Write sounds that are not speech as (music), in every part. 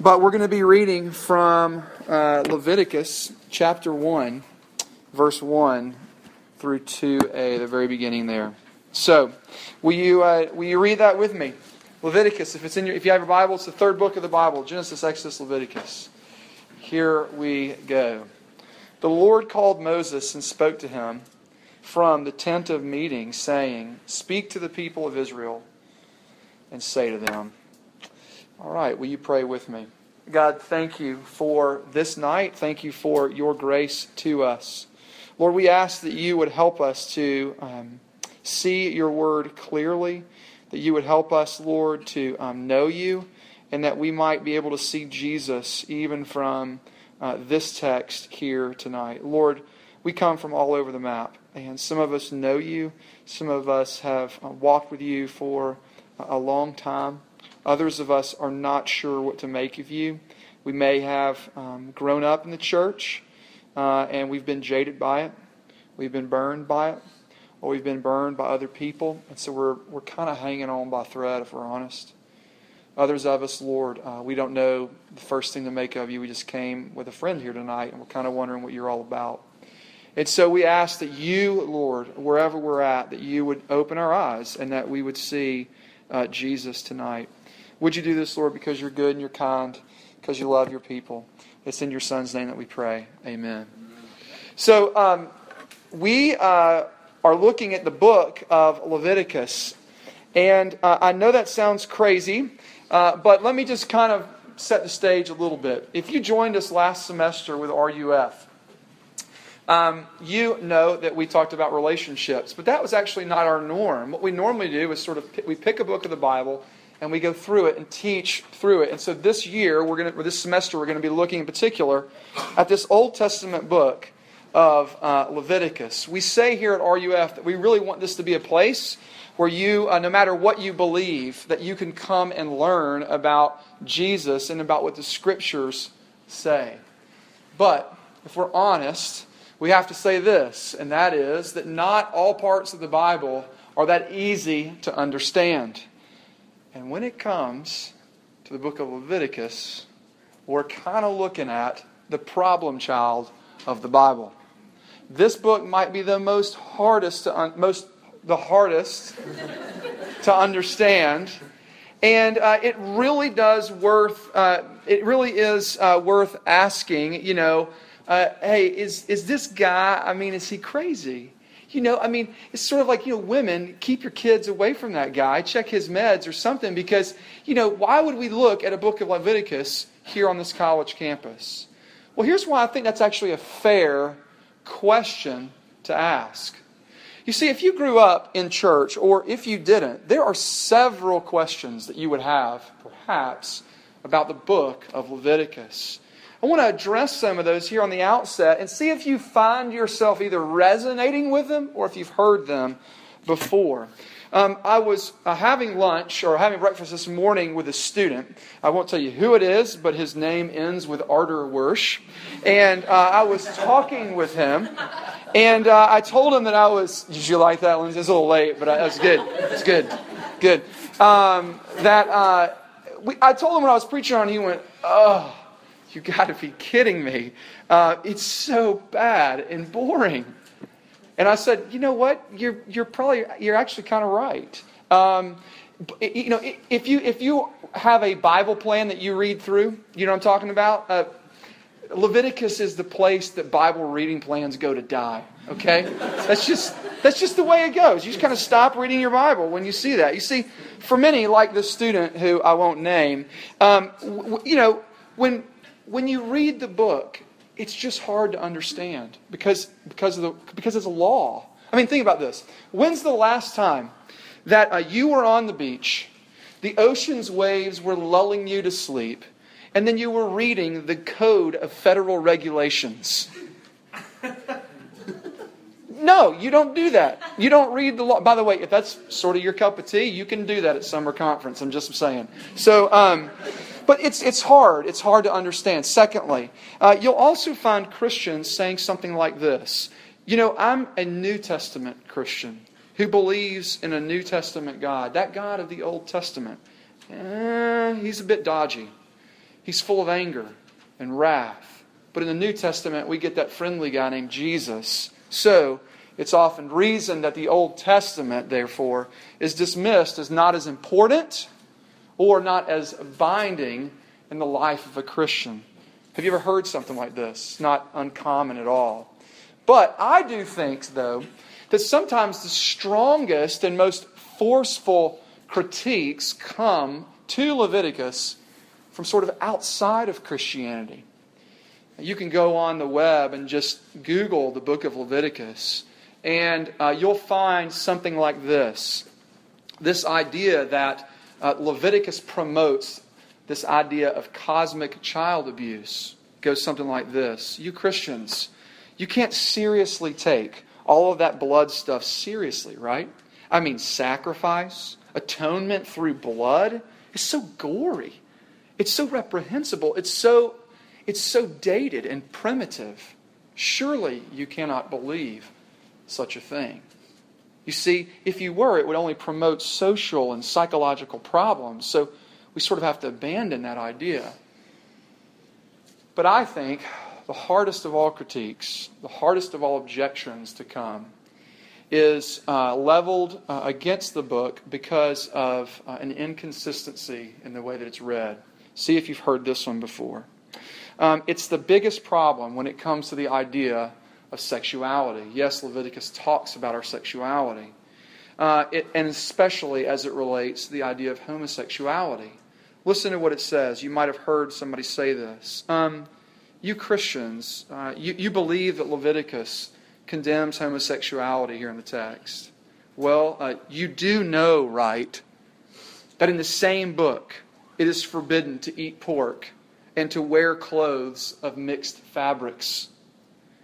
But we're going to be reading from uh, Leviticus chapter 1, verse 1 through 2a, the very beginning there. So, will you, uh, will you read that with me? Leviticus, if, it's in your, if you have your Bible, it's the third book of the Bible Genesis, Exodus, Leviticus. Here we go. The Lord called Moses and spoke to him from the tent of meeting, saying, Speak to the people of Israel and say to them, all right, will you pray with me? God, thank you for this night. Thank you for your grace to us. Lord, we ask that you would help us to um, see your word clearly, that you would help us, Lord, to um, know you, and that we might be able to see Jesus even from uh, this text here tonight. Lord, we come from all over the map, and some of us know you, some of us have uh, walked with you for a long time. Others of us are not sure what to make of you. We may have um, grown up in the church uh, and we've been jaded by it. We've been burned by it, or we've been burned by other people. And so we're, we're kind of hanging on by thread, if we're honest. Others of us, Lord, uh, we don't know the first thing to make of you. We just came with a friend here tonight, and we're kind of wondering what you're all about. And so we ask that you, Lord, wherever we're at, that you would open our eyes and that we would see uh, Jesus tonight. Would you do this, Lord, because you're good and you're kind, because you love your people? It's in your Son's name that we pray. Amen. So, um, we uh, are looking at the book of Leviticus. And uh, I know that sounds crazy, uh, but let me just kind of set the stage a little bit. If you joined us last semester with RUF, um, you know that we talked about relationships, but that was actually not our norm. What we normally do is sort of we pick a book of the Bible and we go through it and teach through it. And so this year, we're going to, this semester, we're going to be looking in particular at this Old Testament book of uh, Leviticus. We say here at RUF that we really want this to be a place where you, uh, no matter what you believe, that you can come and learn about Jesus and about what the Scriptures say. But if we're honest, we have to say this, and that is that not all parts of the Bible are that easy to understand. And when it comes to the book of Leviticus, we're kind of looking at the problem child of the Bible. This book might be the most hardest to un- most the hardest (laughs) to understand, and uh, it really does worth. Uh, it really is uh, worth asking. You know, uh, hey, is is this guy? I mean, is he crazy? You know, I mean, it's sort of like, you know, women, keep your kids away from that guy, check his meds or something, because, you know, why would we look at a book of Leviticus here on this college campus? Well, here's why I think that's actually a fair question to ask. You see, if you grew up in church, or if you didn't, there are several questions that you would have, perhaps, about the book of Leviticus. I want to address some of those here on the outset and see if you find yourself either resonating with them or if you've heard them before. Um, I was uh, having lunch or having breakfast this morning with a student. I won't tell you who it is, but his name ends with Arter Wersch. And uh, I was talking with him, and uh, I told him that I was. Did you like that, Lindsay? It's a little late, but I, was good. It's good. Good. Um, that uh, we, I told him when I was preaching on, he went, "Oh." You got to be kidding me. Uh, it's so bad and boring. And I said, you know what? You're, you're probably, you're actually kind of right. Um, you know, if you, if you have a Bible plan that you read through, you know what I'm talking about? Uh, Leviticus is the place that Bible reading plans go to die. Okay? That's just, that's just the way it goes. You just kind of stop reading your Bible when you see that. You see, for many, like this student who I won't name, um, w- you know, when when you read the book, it's just hard to understand because, because, of the, because it's a law. I mean, think about this. When's the last time that uh, you were on the beach, the ocean's waves were lulling you to sleep, and then you were reading the code of federal regulations? No, you don't do that. You don't read the law. By the way, if that's sort of your cup of tea, you can do that at summer conference. I'm just saying. So, um, but it's, it's hard. It's hard to understand. Secondly, uh, you'll also find Christians saying something like this You know, I'm a New Testament Christian who believes in a New Testament God. That God of the Old Testament, eh, he's a bit dodgy. He's full of anger and wrath. But in the New Testament, we get that friendly guy named Jesus. So, it's often reasoned that the Old Testament, therefore, is dismissed as not as important or not as binding in the life of a Christian. Have you ever heard something like this? Not uncommon at all. But I do think, though, that sometimes the strongest and most forceful critiques come to Leviticus from sort of outside of Christianity. You can go on the web and just Google the book of Leviticus, and uh, you'll find something like this this idea that uh, Leviticus promotes this idea of cosmic child abuse It goes something like this You Christians, you can't seriously take all of that blood stuff seriously, right? I mean, sacrifice, atonement through blood is so gory. It's so reprehensible. It's so, it's so dated and primitive. Surely you cannot believe such a thing. You see, if you were, it would only promote social and psychological problems. So we sort of have to abandon that idea. But I think the hardest of all critiques, the hardest of all objections to come, is uh, leveled uh, against the book because of uh, an inconsistency in the way that it's read. See if you've heard this one before. Um, it's the biggest problem when it comes to the idea of sexuality. Yes, Leviticus talks about our sexuality, uh, it, and especially as it relates to the idea of homosexuality. Listen to what it says. You might have heard somebody say this. Um, you Christians, uh, you, you believe that Leviticus condemns homosexuality here in the text. Well, uh, you do know, right, that in the same book it is forbidden to eat pork and to wear clothes of mixed fabrics.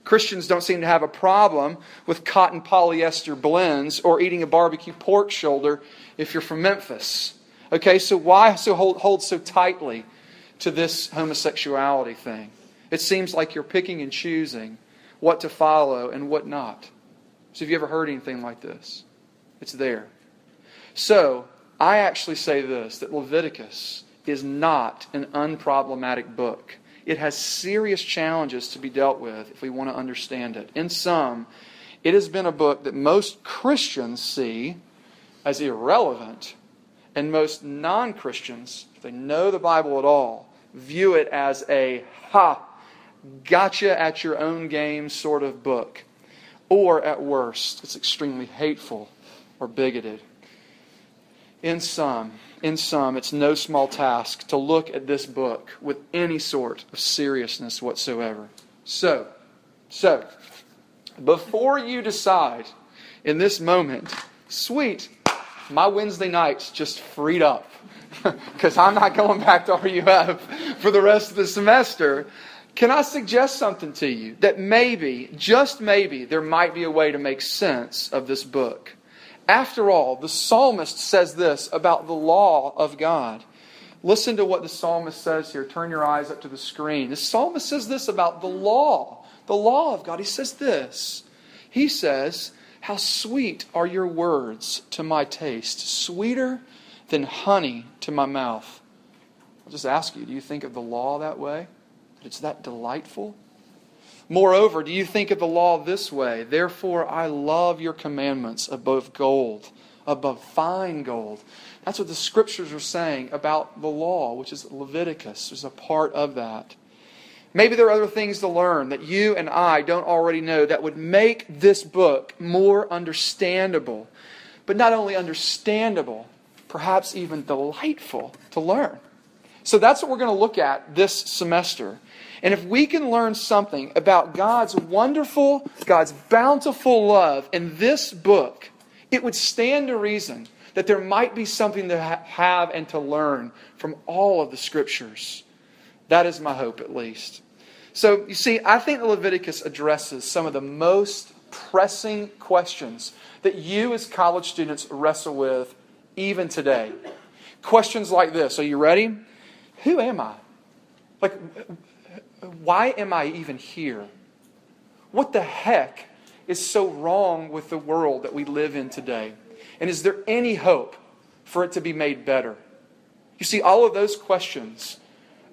Christians don't seem to have a problem with cotton polyester blends or eating a barbecue pork shoulder if you're from Memphis. Okay, so why so hold, hold so tightly to this homosexuality thing? It seems like you're picking and choosing what to follow and what not. So, have you ever heard anything like this? It's there. So, I actually say this that Leviticus is not an unproblematic book. It has serious challenges to be dealt with if we want to understand it. In sum, it has been a book that most Christians see as irrelevant, and most non Christians, if they know the Bible at all, view it as a ha, gotcha at your own game sort of book. Or at worst, it's extremely hateful or bigoted. In sum, in sum, it's no small task to look at this book with any sort of seriousness whatsoever. So, so, before you decide in this moment, sweet, my Wednesday nights just freed up (laughs) because I'm not going back to RUF for the rest of the semester. Can I suggest something to you that maybe, just maybe, there might be a way to make sense of this book? After all, the psalmist says this about the law of God. Listen to what the psalmist says here. Turn your eyes up to the screen. The psalmist says this about the law, the law of God. He says this. He says, How sweet are your words to my taste, sweeter than honey to my mouth. I'll just ask you, do you think of the law that way? That It's that delightful. Moreover, do you think of the law this way? Therefore, I love your commandments above gold, above fine gold. That's what the scriptures are saying about the law, which is Leviticus, is a part of that. Maybe there are other things to learn that you and I don't already know that would make this book more understandable. But not only understandable, perhaps even delightful to learn. So that's what we're going to look at this semester. And if we can learn something about God's wonderful, God's bountiful love in this book, it would stand to reason that there might be something to have and to learn from all of the scriptures. That is my hope, at least. So, you see, I think Leviticus addresses some of the most pressing questions that you as college students wrestle with even today. Questions like this Are you ready? Who am I? Like, why am I even here? What the heck is so wrong with the world that we live in today? And is there any hope for it to be made better? You see, all of those questions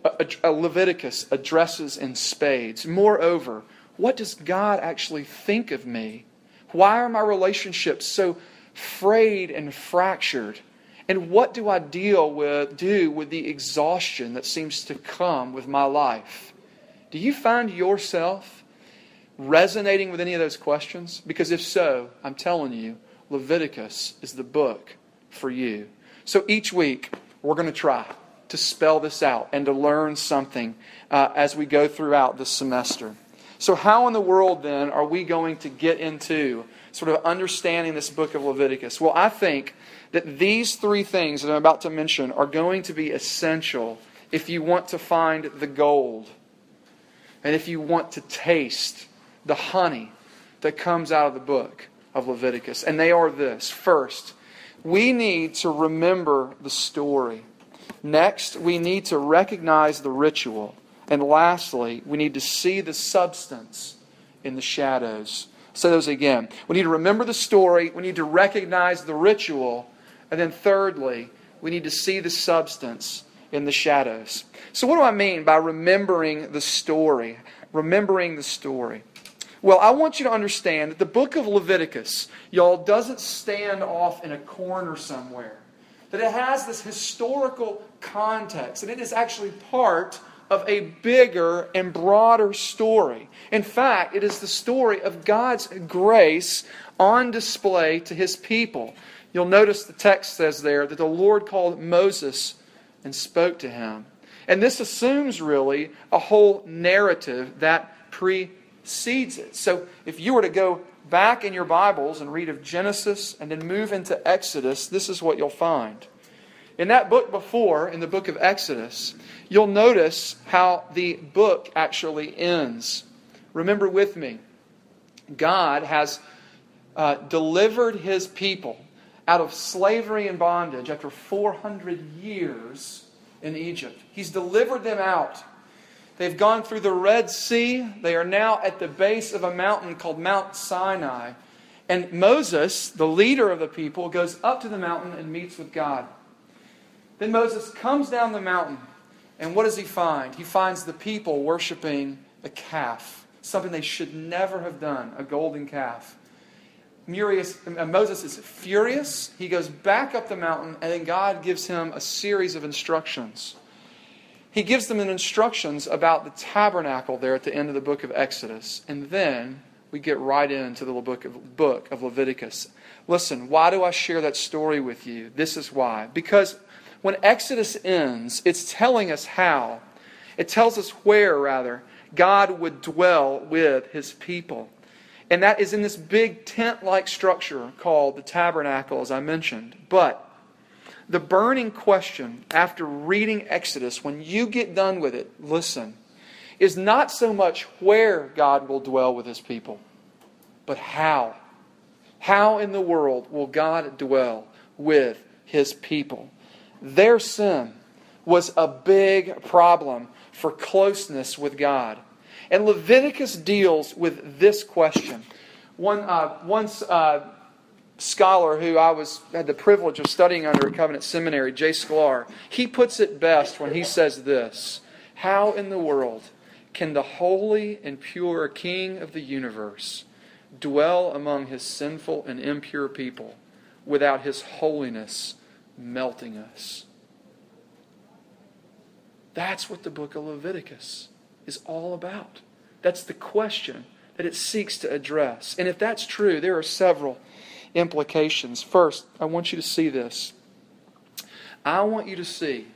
uh, uh, uh, Leviticus addresses in spades. Moreover, what does God actually think of me? Why are my relationships so frayed and fractured? And what do I deal with do with the exhaustion that seems to come with my life? Do you find yourself resonating with any of those questions? Because if so, I'm telling you, Leviticus is the book for you. So each week, we're going to try to spell this out and to learn something uh, as we go throughout this semester. So, how in the world then are we going to get into sort of understanding this book of Leviticus? Well, I think that these three things that I'm about to mention are going to be essential if you want to find the gold and if you want to taste the honey that comes out of the book of Leviticus. And they are this first, we need to remember the story. Next, we need to recognize the ritual. And lastly, we need to see the substance in the shadows. Say those again. We need to remember the story, we need to recognize the ritual, and then thirdly, we need to see the substance in the shadows. So, what do I mean by remembering the story? Remembering the story. Well, I want you to understand that the book of Leviticus, y'all, doesn't stand off in a corner somewhere. That it has this historical context, and it is actually part of a bigger and broader story. In fact, it is the story of God's grace on display to his people. You'll notice the text says there that the Lord called Moses and spoke to him. And this assumes really a whole narrative that precedes it. So if you were to go back in your Bibles and read of Genesis and then move into Exodus, this is what you'll find. In that book before, in the book of Exodus, you'll notice how the book actually ends. Remember with me, God has uh, delivered his people out of slavery and bondage after 400 years in Egypt. He's delivered them out. They've gone through the Red Sea. They are now at the base of a mountain called Mount Sinai. And Moses, the leader of the people, goes up to the mountain and meets with God. Then Moses comes down the mountain, and what does he find? He finds the people worshiping a calf, something they should never have done, a golden calf. Uh, Moses is furious. He goes back up the mountain, and then God gives him a series of instructions he gives them instructions about the tabernacle there at the end of the book of Exodus. And then we get right into the book of, book of Leviticus. Listen, why do I share that story with you? This is why. Because when Exodus ends, it's telling us how. It tells us where, rather, God would dwell with his people. And that is in this big tent like structure called the tabernacle, as I mentioned. But the burning question after reading Exodus, when you get done with it, listen, is not so much where God will dwell with his people, but how. How in the world will God dwell with his people? Their sin was a big problem for closeness with God. And Leviticus deals with this question. One, uh, once, uh, scholar who I was had the privilege of studying under at Covenant Seminary, Jay Sklar, he puts it best when he says this How in the world can the holy and pure King of the universe dwell among his sinful and impure people without his holiness melting us? That's what the book of Leviticus is all about. That's the question that it seeks to address. And if that's true, there are several implications. First, I want you to see this. I want you to see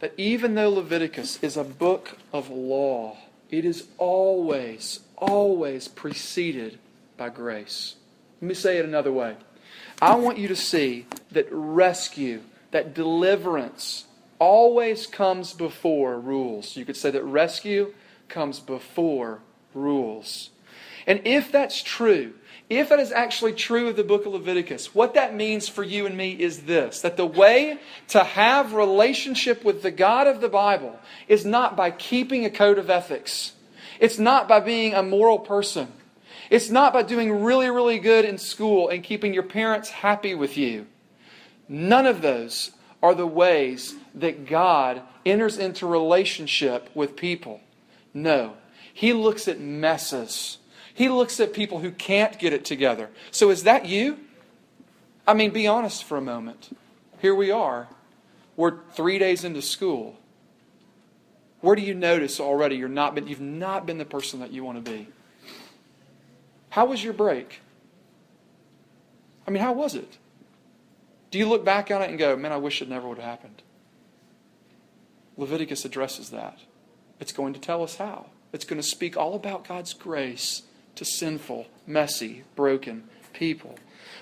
that even though Leviticus is a book of law, it is always, always preceded by grace. Let me say it another way. I want you to see that rescue, that deliverance, always comes before rules. You could say that rescue comes before rules. And if that's true, if that is actually true of the book of Leviticus, what that means for you and me is this that the way to have relationship with the God of the Bible is not by keeping a code of ethics. It's not by being a moral person. It's not by doing really, really good in school and keeping your parents happy with you. None of those are the ways that God enters into relationship with people. No. He looks at messes. He looks at people who can't get it together. So is that you? I mean, be honest for a moment. Here we are. We're three days into school. Where do you notice already you're not been, you've not been the person that you want to be? How was your break? I mean, how was it? Do you look back on it and go, man, I wish it never would have happened? Leviticus addresses that. It's going to tell us how. It's going to speak all about God's grace to sinful, messy, broken people.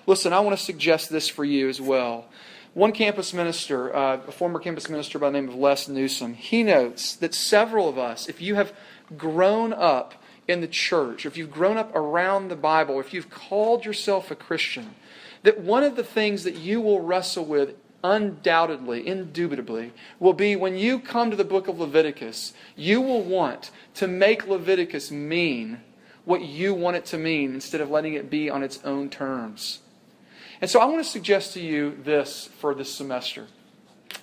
Listen, I want to suggest this for you as well. One campus minister, uh, a former campus minister by the name of Les Newsom, he notes that several of us, if you have grown up in the church, if you've grown up around the Bible, if you've called yourself a Christian, that one of the things that you will wrestle with undoubtedly, indubitably, will be when you come to the book of Leviticus, you will want to make Leviticus mean what you want it to mean instead of letting it be on its own terms. And so I want to suggest to you this for this semester.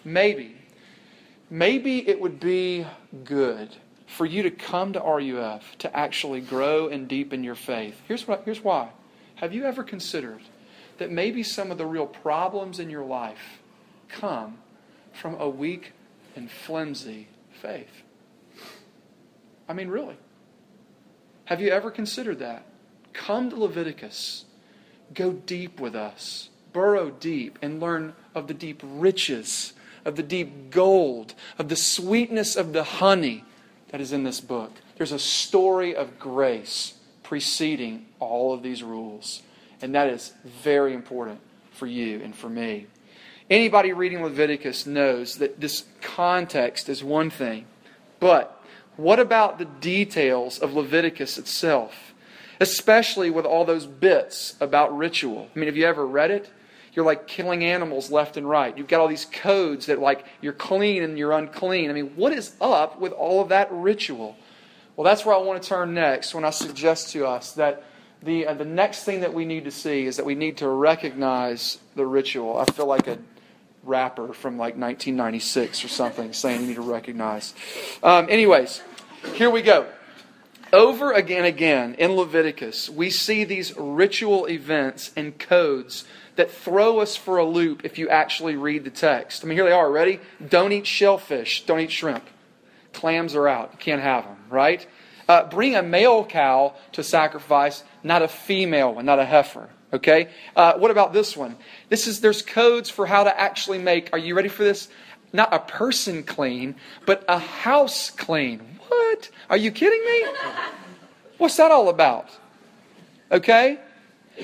Maybe, maybe it would be good for you to come to RUF to actually grow and deepen your faith. Here's, what, here's why. Have you ever considered that maybe some of the real problems in your life come from a weak and flimsy faith? I mean, really. Have you ever considered that? Come to Leviticus. Go deep with us. Burrow deep and learn of the deep riches, of the deep gold, of the sweetness of the honey that is in this book. There's a story of grace preceding all of these rules. And that is very important for you and for me. Anybody reading Leviticus knows that this context is one thing, but what about the details of Leviticus itself? Especially with all those bits about ritual. I mean, have you ever read it? You're like killing animals left and right. You've got all these codes that, like, you're clean and you're unclean. I mean, what is up with all of that ritual? Well, that's where I want to turn next when I suggest to us that the, uh, the next thing that we need to see is that we need to recognize the ritual. I feel like a rapper from like 1996 or something saying you need to recognize. Um, anyways, here we go. Over again, again in Leviticus, we see these ritual events and codes that throw us for a loop if you actually read the text. I mean, here they are. Ready? Don't eat shellfish. Don't eat shrimp. Clams are out. You can't have them, right? Uh, bring a male cow to sacrifice, not a female one, not a heifer. Okay? Uh, what about this one? This is there's codes for how to actually make. Are you ready for this? Not a person clean, but a house clean. What? Are you kidding me? What's that all about? Okay?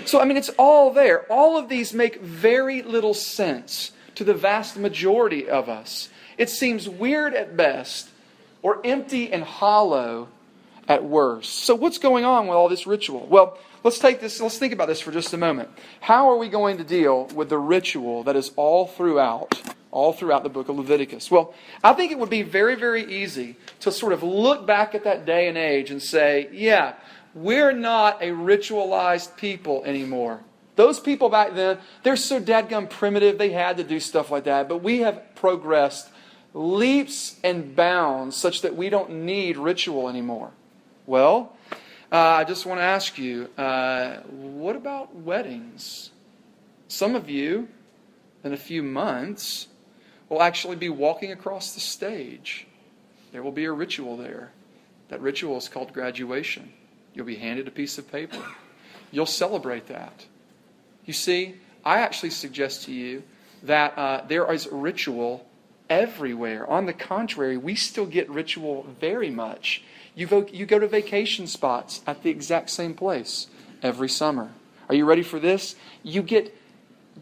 So, I mean, it's all there. All of these make very little sense to the vast majority of us. It seems weird at best or empty and hollow at worst. So, what's going on with all this ritual? Well, let's take this, let's think about this for just a moment. How are we going to deal with the ritual that is all throughout, all throughout the book of Leviticus? Well, I think it would be very, very easy to sort of look back at that day and age and say, yeah, we're not a ritualized people anymore. Those people back then, they're so dadgum primitive, they had to do stuff like that. But we have progressed leaps and bounds such that we don't need ritual anymore. Well, uh, I just want to ask you uh, what about weddings? Some of you, in a few months, will actually be walking across the stage. There will be a ritual there. That ritual is called graduation. You'll be handed a piece of paper. You'll celebrate that. You see, I actually suggest to you that uh, there is ritual everywhere. On the contrary, we still get ritual very much. You go, you go to vacation spots at the exact same place every summer. Are you ready for this? You get,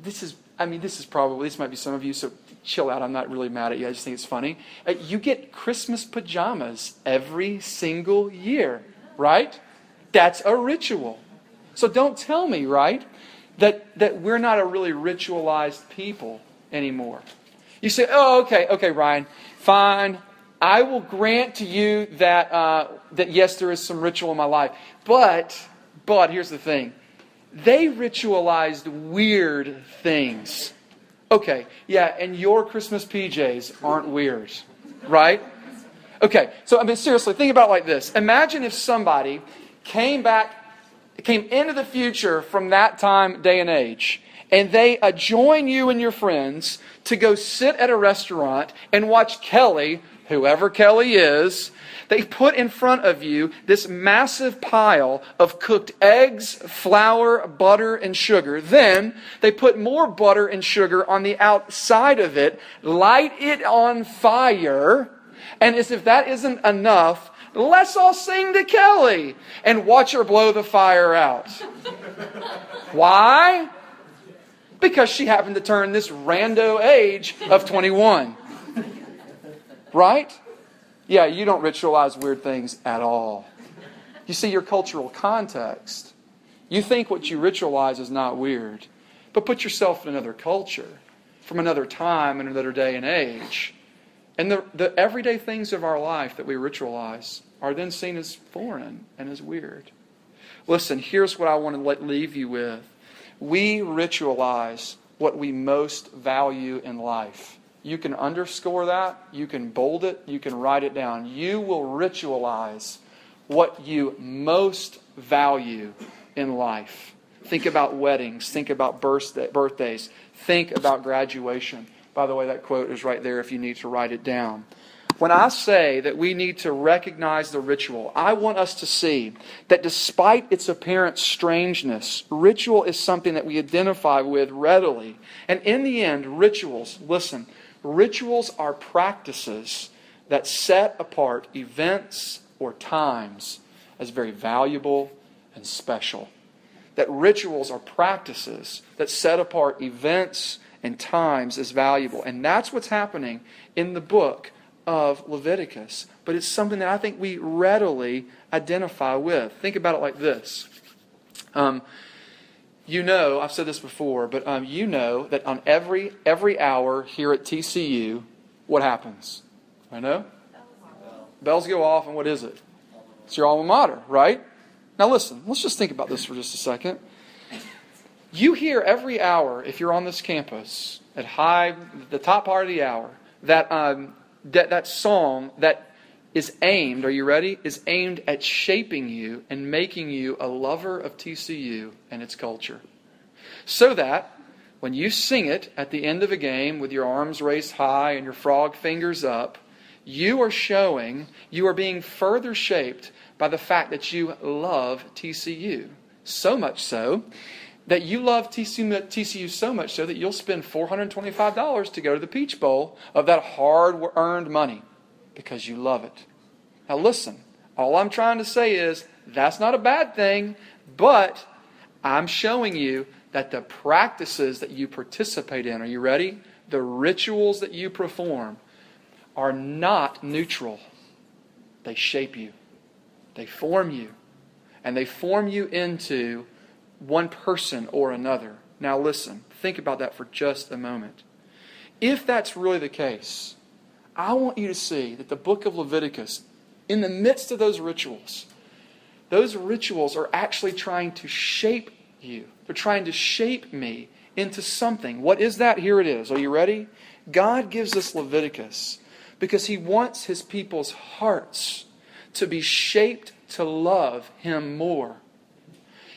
this is, I mean, this is probably, this might be some of you, so chill out. I'm not really mad at you. I just think it's funny. Uh, you get Christmas pajamas every single year, right? That's a ritual. So don't tell me, right, that, that we're not a really ritualized people anymore. You say, oh, okay, okay, Ryan, fine. I will grant to you that, uh, that yes, there is some ritual in my life. But, but, here's the thing they ritualized weird things. Okay, yeah, and your Christmas PJs aren't weird. right? Okay, so I mean, seriously, think about like this. Imagine if somebody came back, came into the future from that time, day, and age, and they join you and your friends to go sit at a restaurant and watch Kelly, whoever Kelly is, they put in front of you this massive pile of cooked eggs, flour, butter, and sugar. Then they put more butter and sugar on the outside of it, light it on fire, and as if that isn't enough, let's all sing to Kelly and watch her blow the fire out. (laughs) Why? Because she happened to turn this rando age of 21. Right? Yeah, you don't ritualize weird things at all. You see your cultural context. You think what you ritualize is not weird, but put yourself in another culture, from another time and another day and age. And the, the everyday things of our life that we ritualize are then seen as foreign and as weird. Listen, here's what I want to let, leave you with. We ritualize what we most value in life. You can underscore that, you can bold it, you can write it down. You will ritualize what you most value in life. Think about weddings, think about birthdays, think about graduation. By the way, that quote is right there if you need to write it down. When I say that we need to recognize the ritual, I want us to see that despite its apparent strangeness, ritual is something that we identify with readily. And in the end, rituals, listen, Rituals are practices that set apart events or times as very valuable and special. That rituals are practices that set apart events and times as valuable. And that's what's happening in the book of Leviticus. But it's something that I think we readily identify with. Think about it like this. Um, you know, I've said this before, but um, you know that on every every hour here at TCU, what happens? I know. Bells go off, and what is it? It's your alma mater, right? Now listen, let's just think about this for just a second. You hear every hour, if you're on this campus, at high, the top part of the hour, that um, that that song that is aimed, are you ready? Is aimed at shaping you and making you a lover of TCU and its culture. So that when you sing it at the end of a game with your arms raised high and your frog fingers up, you are showing you are being further shaped by the fact that you love TCU. So much so that you love TCU, TCU so much so that you'll spend $425 to go to the Peach Bowl of that hard earned money because you love it. Now, listen, all I'm trying to say is that's not a bad thing, but I'm showing you that the practices that you participate in, are you ready? The rituals that you perform are not neutral. They shape you, they form you, and they form you into one person or another. Now, listen, think about that for just a moment. If that's really the case, I want you to see that the book of Leviticus, in the midst of those rituals, those rituals are actually trying to shape you. They're trying to shape me into something. What is that? Here it is. Are you ready? God gives us Leviticus because he wants his people's hearts to be shaped to love him more.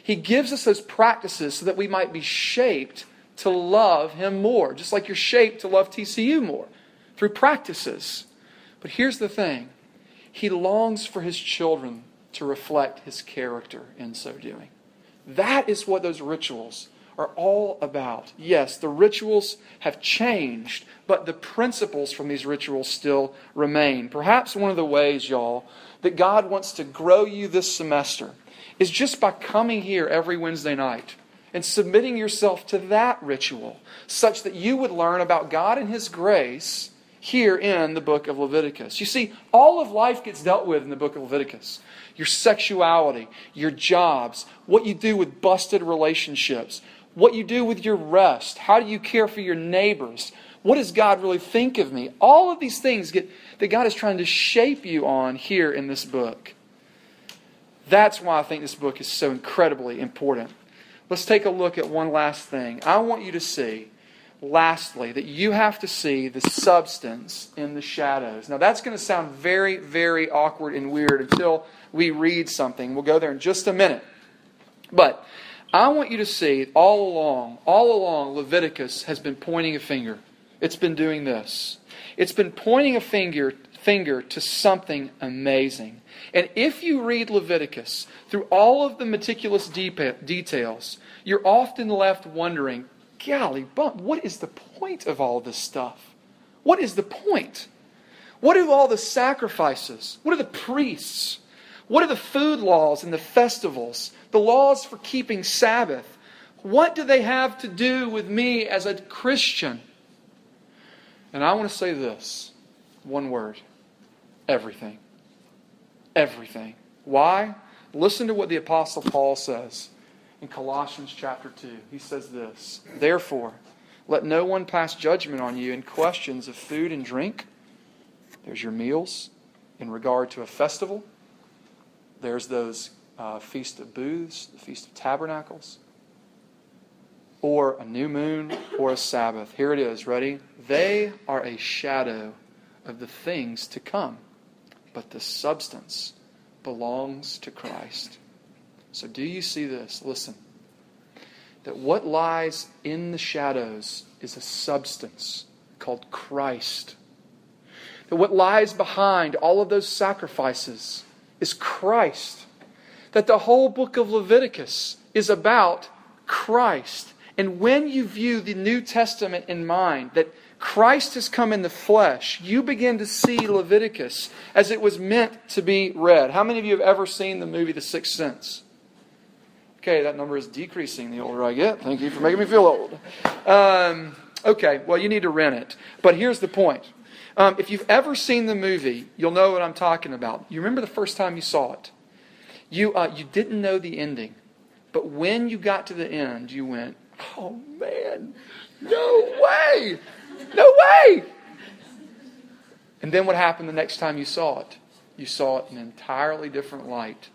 He gives us those practices so that we might be shaped to love him more, just like you're shaped to love TCU more through practices. But here's the thing He longs for His children to reflect His character in so doing. That is what those rituals are all about. Yes, the rituals have changed, but the principles from these rituals still remain. Perhaps one of the ways, y'all, that God wants to grow you this semester is just by coming here every Wednesday night and submitting yourself to that ritual, such that you would learn about God and His grace here in the book of Leviticus. You see, all of life gets dealt with in the book of Leviticus your sexuality, your jobs, what you do with busted relationships, what you do with your rest, how do you care for your neighbors, what does God really think of me? All of these things get, that God is trying to shape you on here in this book. That's why I think this book is so incredibly important. Let's take a look at one last thing. I want you to see lastly, that you have to see the substance in the shadows. Now, that's going to sound very, very awkward and weird until we read something. We'll go there in just a minute. But I want you to see all along, all along, Leviticus has been pointing a finger. It's been doing this. It's been pointing a finger, finger to something amazing. And if you read Leviticus through all of the meticulous details, you're often left wondering, golly, bump, what is the point of all this stuff? What is the point? What are all the sacrifices? What are the priests? What are the food laws and the festivals? The laws for keeping Sabbath? What do they have to do with me as a Christian? And I want to say this one word everything. Everything. Why? Listen to what the Apostle Paul says in Colossians chapter 2. He says this Therefore, let no one pass judgment on you in questions of food and drink. There's your meals. In regard to a festival, there's those uh, Feast of Booths, the Feast of Tabernacles, or a new moon, or a Sabbath. Here it is. Ready? They are a shadow of the things to come, but the substance belongs to Christ. So, do you see this? Listen. That what lies in the shadows is a substance called Christ. That what lies behind all of those sacrifices is Christ. That the whole book of Leviticus is about Christ. And when you view the New Testament in mind, that Christ has come in the flesh, you begin to see Leviticus as it was meant to be read. How many of you have ever seen the movie The Sixth Sense? Okay, that number is decreasing the older I get. Thank you for making me feel old. Um, okay, well, you need to rent it. But here's the point. Um, if you've ever seen the movie, you'll know what I'm talking about. You remember the first time you saw it. You, uh, you didn't know the ending. But when you got to the end, you went, oh man, no way! No way! And then what happened the next time you saw it? You saw it in an entirely different light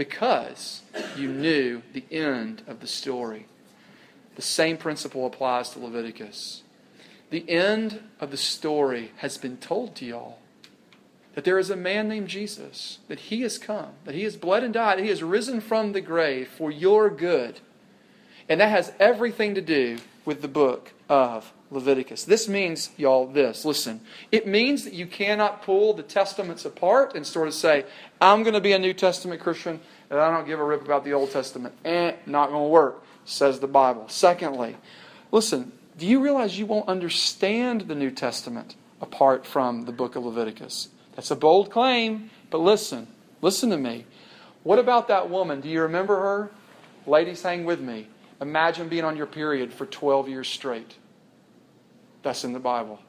because you knew the end of the story. The same principle applies to Leviticus. The end of the story has been told to y'all. That there is a man named Jesus, that he has come, that he has bled and died, that he has risen from the grave for your good. And that has everything to do with the book of Leviticus. This means, y'all, this. Listen. It means that you cannot pull the testaments apart and sort of say, I'm going to be a New Testament Christian and I don't give a rip about the Old Testament. Eh, not going to work, says the Bible. Secondly, listen, do you realize you won't understand the New Testament apart from the book of Leviticus? That's a bold claim, but listen, listen to me. What about that woman? Do you remember her? Ladies, hang with me. Imagine being on your period for 12 years straight. That's in the Bible.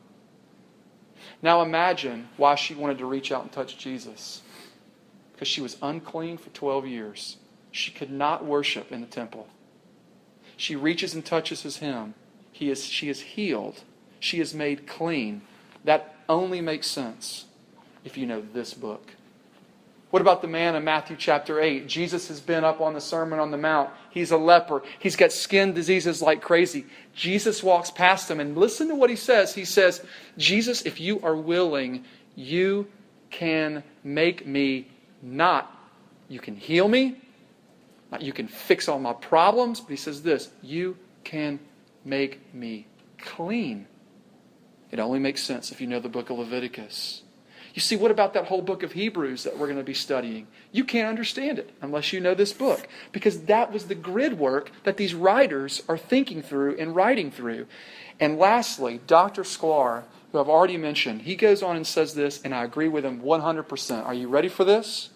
Now imagine why she wanted to reach out and touch Jesus. Because she was unclean for 12 years. She could not worship in the temple. She reaches and touches his hem. He is, she is healed. She is made clean. That only makes sense if you know this book. What about the man in Matthew chapter 8? Jesus has been up on the Sermon on the Mount. He's a leper. He's got skin diseases like crazy. Jesus walks past him, and listen to what he says. He says, Jesus, if you are willing, you can make me not, you can heal me, not you can fix all my problems, but he says this, you can make me clean. It only makes sense if you know the book of Leviticus. You see, what about that whole book of Hebrews that we're going to be studying? You can't understand it unless you know this book, because that was the grid work that these writers are thinking through and writing through. And lastly, Dr. Sklar, who I've already mentioned, he goes on and says this, and I agree with him 100%. Are you ready for this?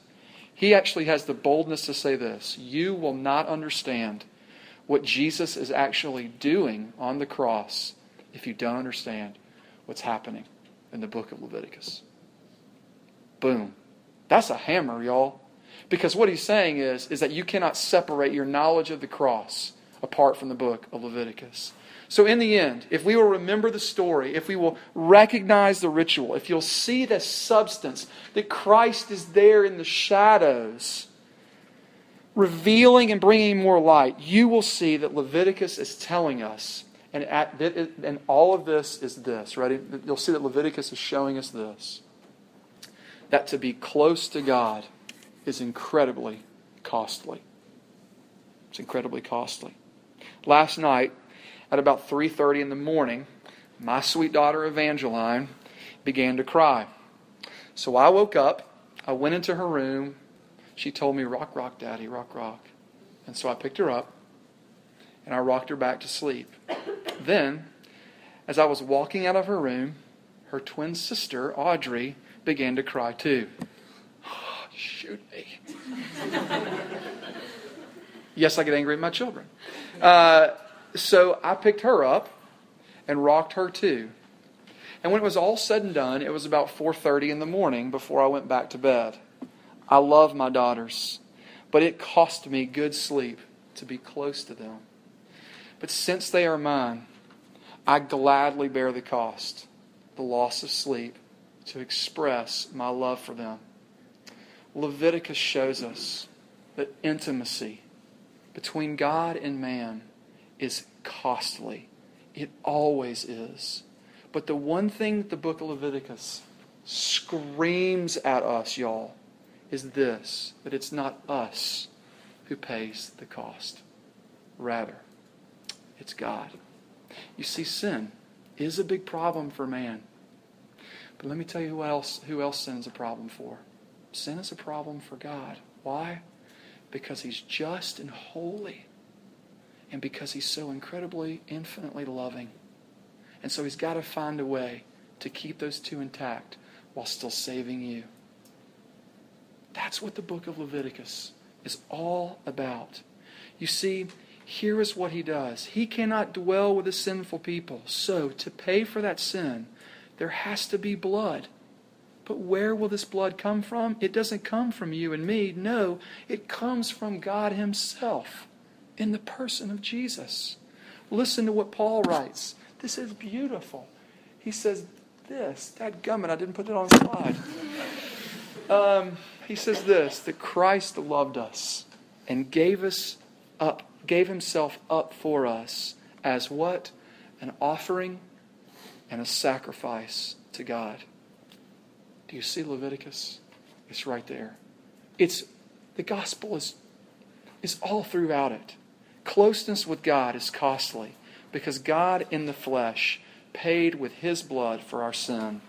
He actually has the boldness to say this You will not understand what Jesus is actually doing on the cross if you don't understand what's happening in the book of Leviticus. Boom. That's a hammer, y'all. Because what he's saying is, is that you cannot separate your knowledge of the cross apart from the book of Leviticus. So, in the end, if we will remember the story, if we will recognize the ritual, if you'll see the substance, that Christ is there in the shadows, revealing and bringing more light, you will see that Leviticus is telling us And, at, and all of this is this, ready? You'll see that Leviticus is showing us this that to be close to God is incredibly costly. It's incredibly costly. Last night, at about 3:30 in the morning, my sweet daughter Evangeline began to cry. So I woke up, I went into her room. She told me, "Rock, rock, daddy, rock, rock." And so I picked her up and I rocked her back to sleep. Then, as I was walking out of her room, her twin sister, Audrey, began to cry too. Oh, (sighs) shoot me. yes, I get angry at my children. Uh, so I picked her up and rocked her too. And when it was all said and done, it was about 4:30 in the morning before I went back to bed. I love my daughters, but it cost me good sleep to be close to them. But since they are mine, I gladly bear the cost, the loss of sleep, to express my love for them. Leviticus shows us that intimacy between God and man is costly. It always is. But the one thing the book of Leviticus screams at us, y'all, is this that it's not us who pays the cost. Rather, it's God. You see, sin is a big problem for man. But let me tell you who else, who else sin is a problem for. Sin is a problem for God. Why? Because He's just and holy. And because He's so incredibly, infinitely loving. And so He's got to find a way to keep those two intact while still saving you. That's what the book of Leviticus is all about. You see, here is what he does He cannot dwell with a sinful people. So, to pay for that sin, there has to be blood. But where will this blood come from? It doesn't come from you and me. No, it comes from God Himself in the person of Jesus. Listen to what Paul writes. This is beautiful. He says this. That gummit, I didn't put it on the slide. Um, he says this that Christ loved us and gave us up, gave himself up for us as what? An offering and a sacrifice to God. Do you see Leviticus? It's right there. It's the gospel is is all throughout it. Closeness with God is costly because God in the flesh paid with his blood for our sin.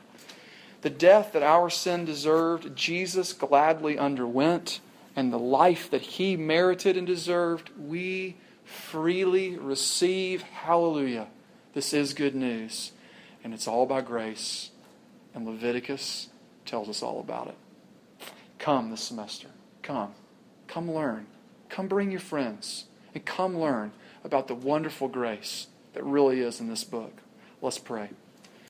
The death that our sin deserved, Jesus gladly underwent, and the life that he merited and deserved, we freely receive. Hallelujah. This is good news and it's all by grace. And Leviticus tells us all about it. Come this semester. Come. Come learn. Come bring your friends. And come learn about the wonderful grace that really is in this book. Let's pray.